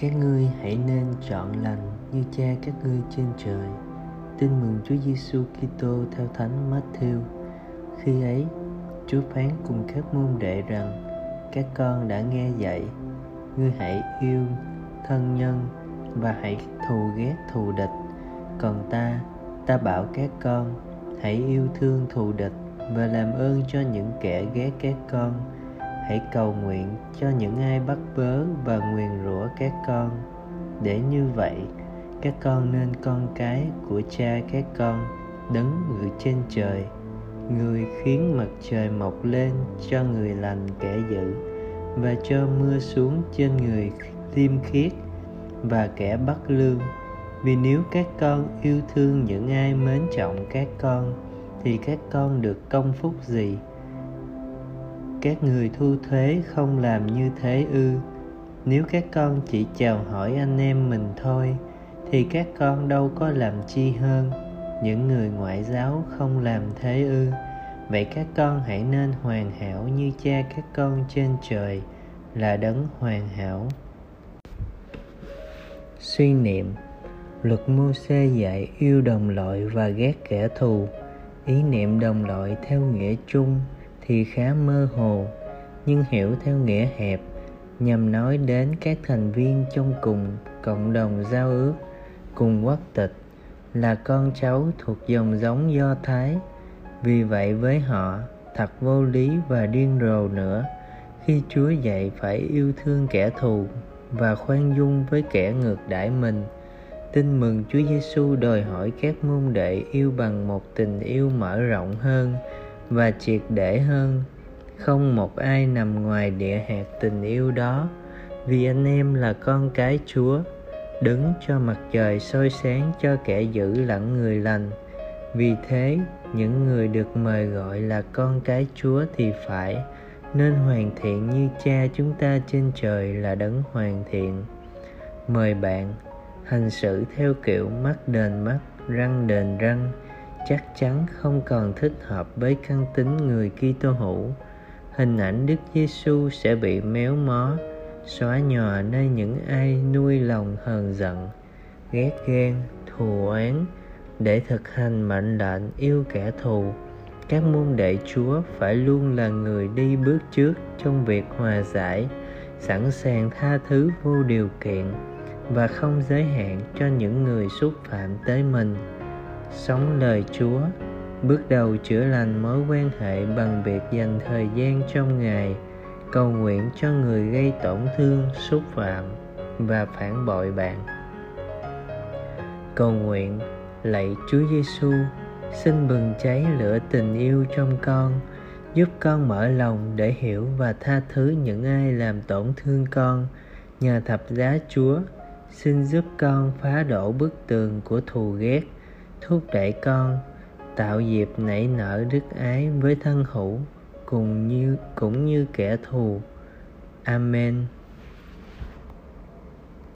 Các ngươi hãy nên chọn lành như cha các ngươi trên trời. Tin mừng Chúa Giêsu Kitô theo Thánh Matthew. Khi ấy, Chúa phán cùng các môn đệ rằng: Các con đã nghe dạy, ngươi hãy yêu thân nhân và hãy thù ghét thù địch. Còn ta, ta bảo các con hãy yêu thương thù địch và làm ơn cho những kẻ ghét các con. Hãy cầu nguyện cho những ai bắt bớ và nguyền rủa các con. Để như vậy, các con nên con cái của cha các con đấng ngự trên trời, người khiến mặt trời mọc lên cho người lành kẻ dữ và cho mưa xuống trên người liêm khiết và kẻ bắt lương. Vì nếu các con yêu thương những ai mến trọng các con thì các con được công phúc gì? Các người thu thuế không làm như thế ư? Nếu các con chỉ chào hỏi anh em mình thôi, thì các con đâu có làm chi hơn? Những người ngoại giáo không làm thế ư? Vậy các con hãy nên hoàn hảo như cha các con trên trời, là đấng hoàn hảo. Suy niệm. Luật mô xê dạy yêu đồng loại và ghét kẻ thù ý niệm đồng loại theo nghĩa chung thì khá mơ hồ, nhưng hiểu theo nghĩa hẹp, nhằm nói đến các thành viên trong cùng cộng đồng giao ước, cùng quốc tịch, là con cháu thuộc dòng giống do thái. Vì vậy với họ, thật vô lý và điên rồ nữa, khi chúa dạy phải yêu thương kẻ thù và khoan dung với kẻ ngược đãi mình tin mừng chúa giêsu đòi hỏi các môn đệ yêu bằng một tình yêu mở rộng hơn và triệt để hơn. Không một ai nằm ngoài địa hạt tình yêu đó, vì anh em là con cái chúa, đứng cho mặt trời soi sáng cho kẻ dữ lẫn người lành. Vì thế, những người được mời gọi là con cái chúa thì phải, nên hoàn thiện như cha chúng ta trên trời là đấng hoàn thiện. Mời bạn hành xử theo kiểu mắt đền mắt răng đền răng chắc chắn không còn thích hợp với căn tính người Kitô hữu. Hình ảnh Đức Giêsu sẽ bị méo mó, xóa nhòa nơi những ai nuôi lòng hờn giận, ghét ghen, thù oán để thực hành mệnh lệnh yêu kẻ thù. Các môn đệ Chúa phải luôn là người đi bước trước trong việc hòa giải, sẵn sàng tha thứ vô điều kiện và không giới hạn cho những người xúc phạm tới mình. Sống lời Chúa, bước đầu chữa lành mối quan hệ bằng việc dành thời gian trong ngày cầu nguyện cho người gây tổn thương, xúc phạm và phản bội bạn. Cầu nguyện, lạy Chúa Giêsu xin bừng cháy lửa tình yêu trong con, giúp con mở lòng để hiểu và tha thứ những ai làm tổn thương con, nhờ thập giá Chúa xin giúp con phá đổ bức tường của thù ghét, thúc đẩy con tạo dịp nảy nở đức ái với thân hữu cùng như, cũng như kẻ thù. Amen.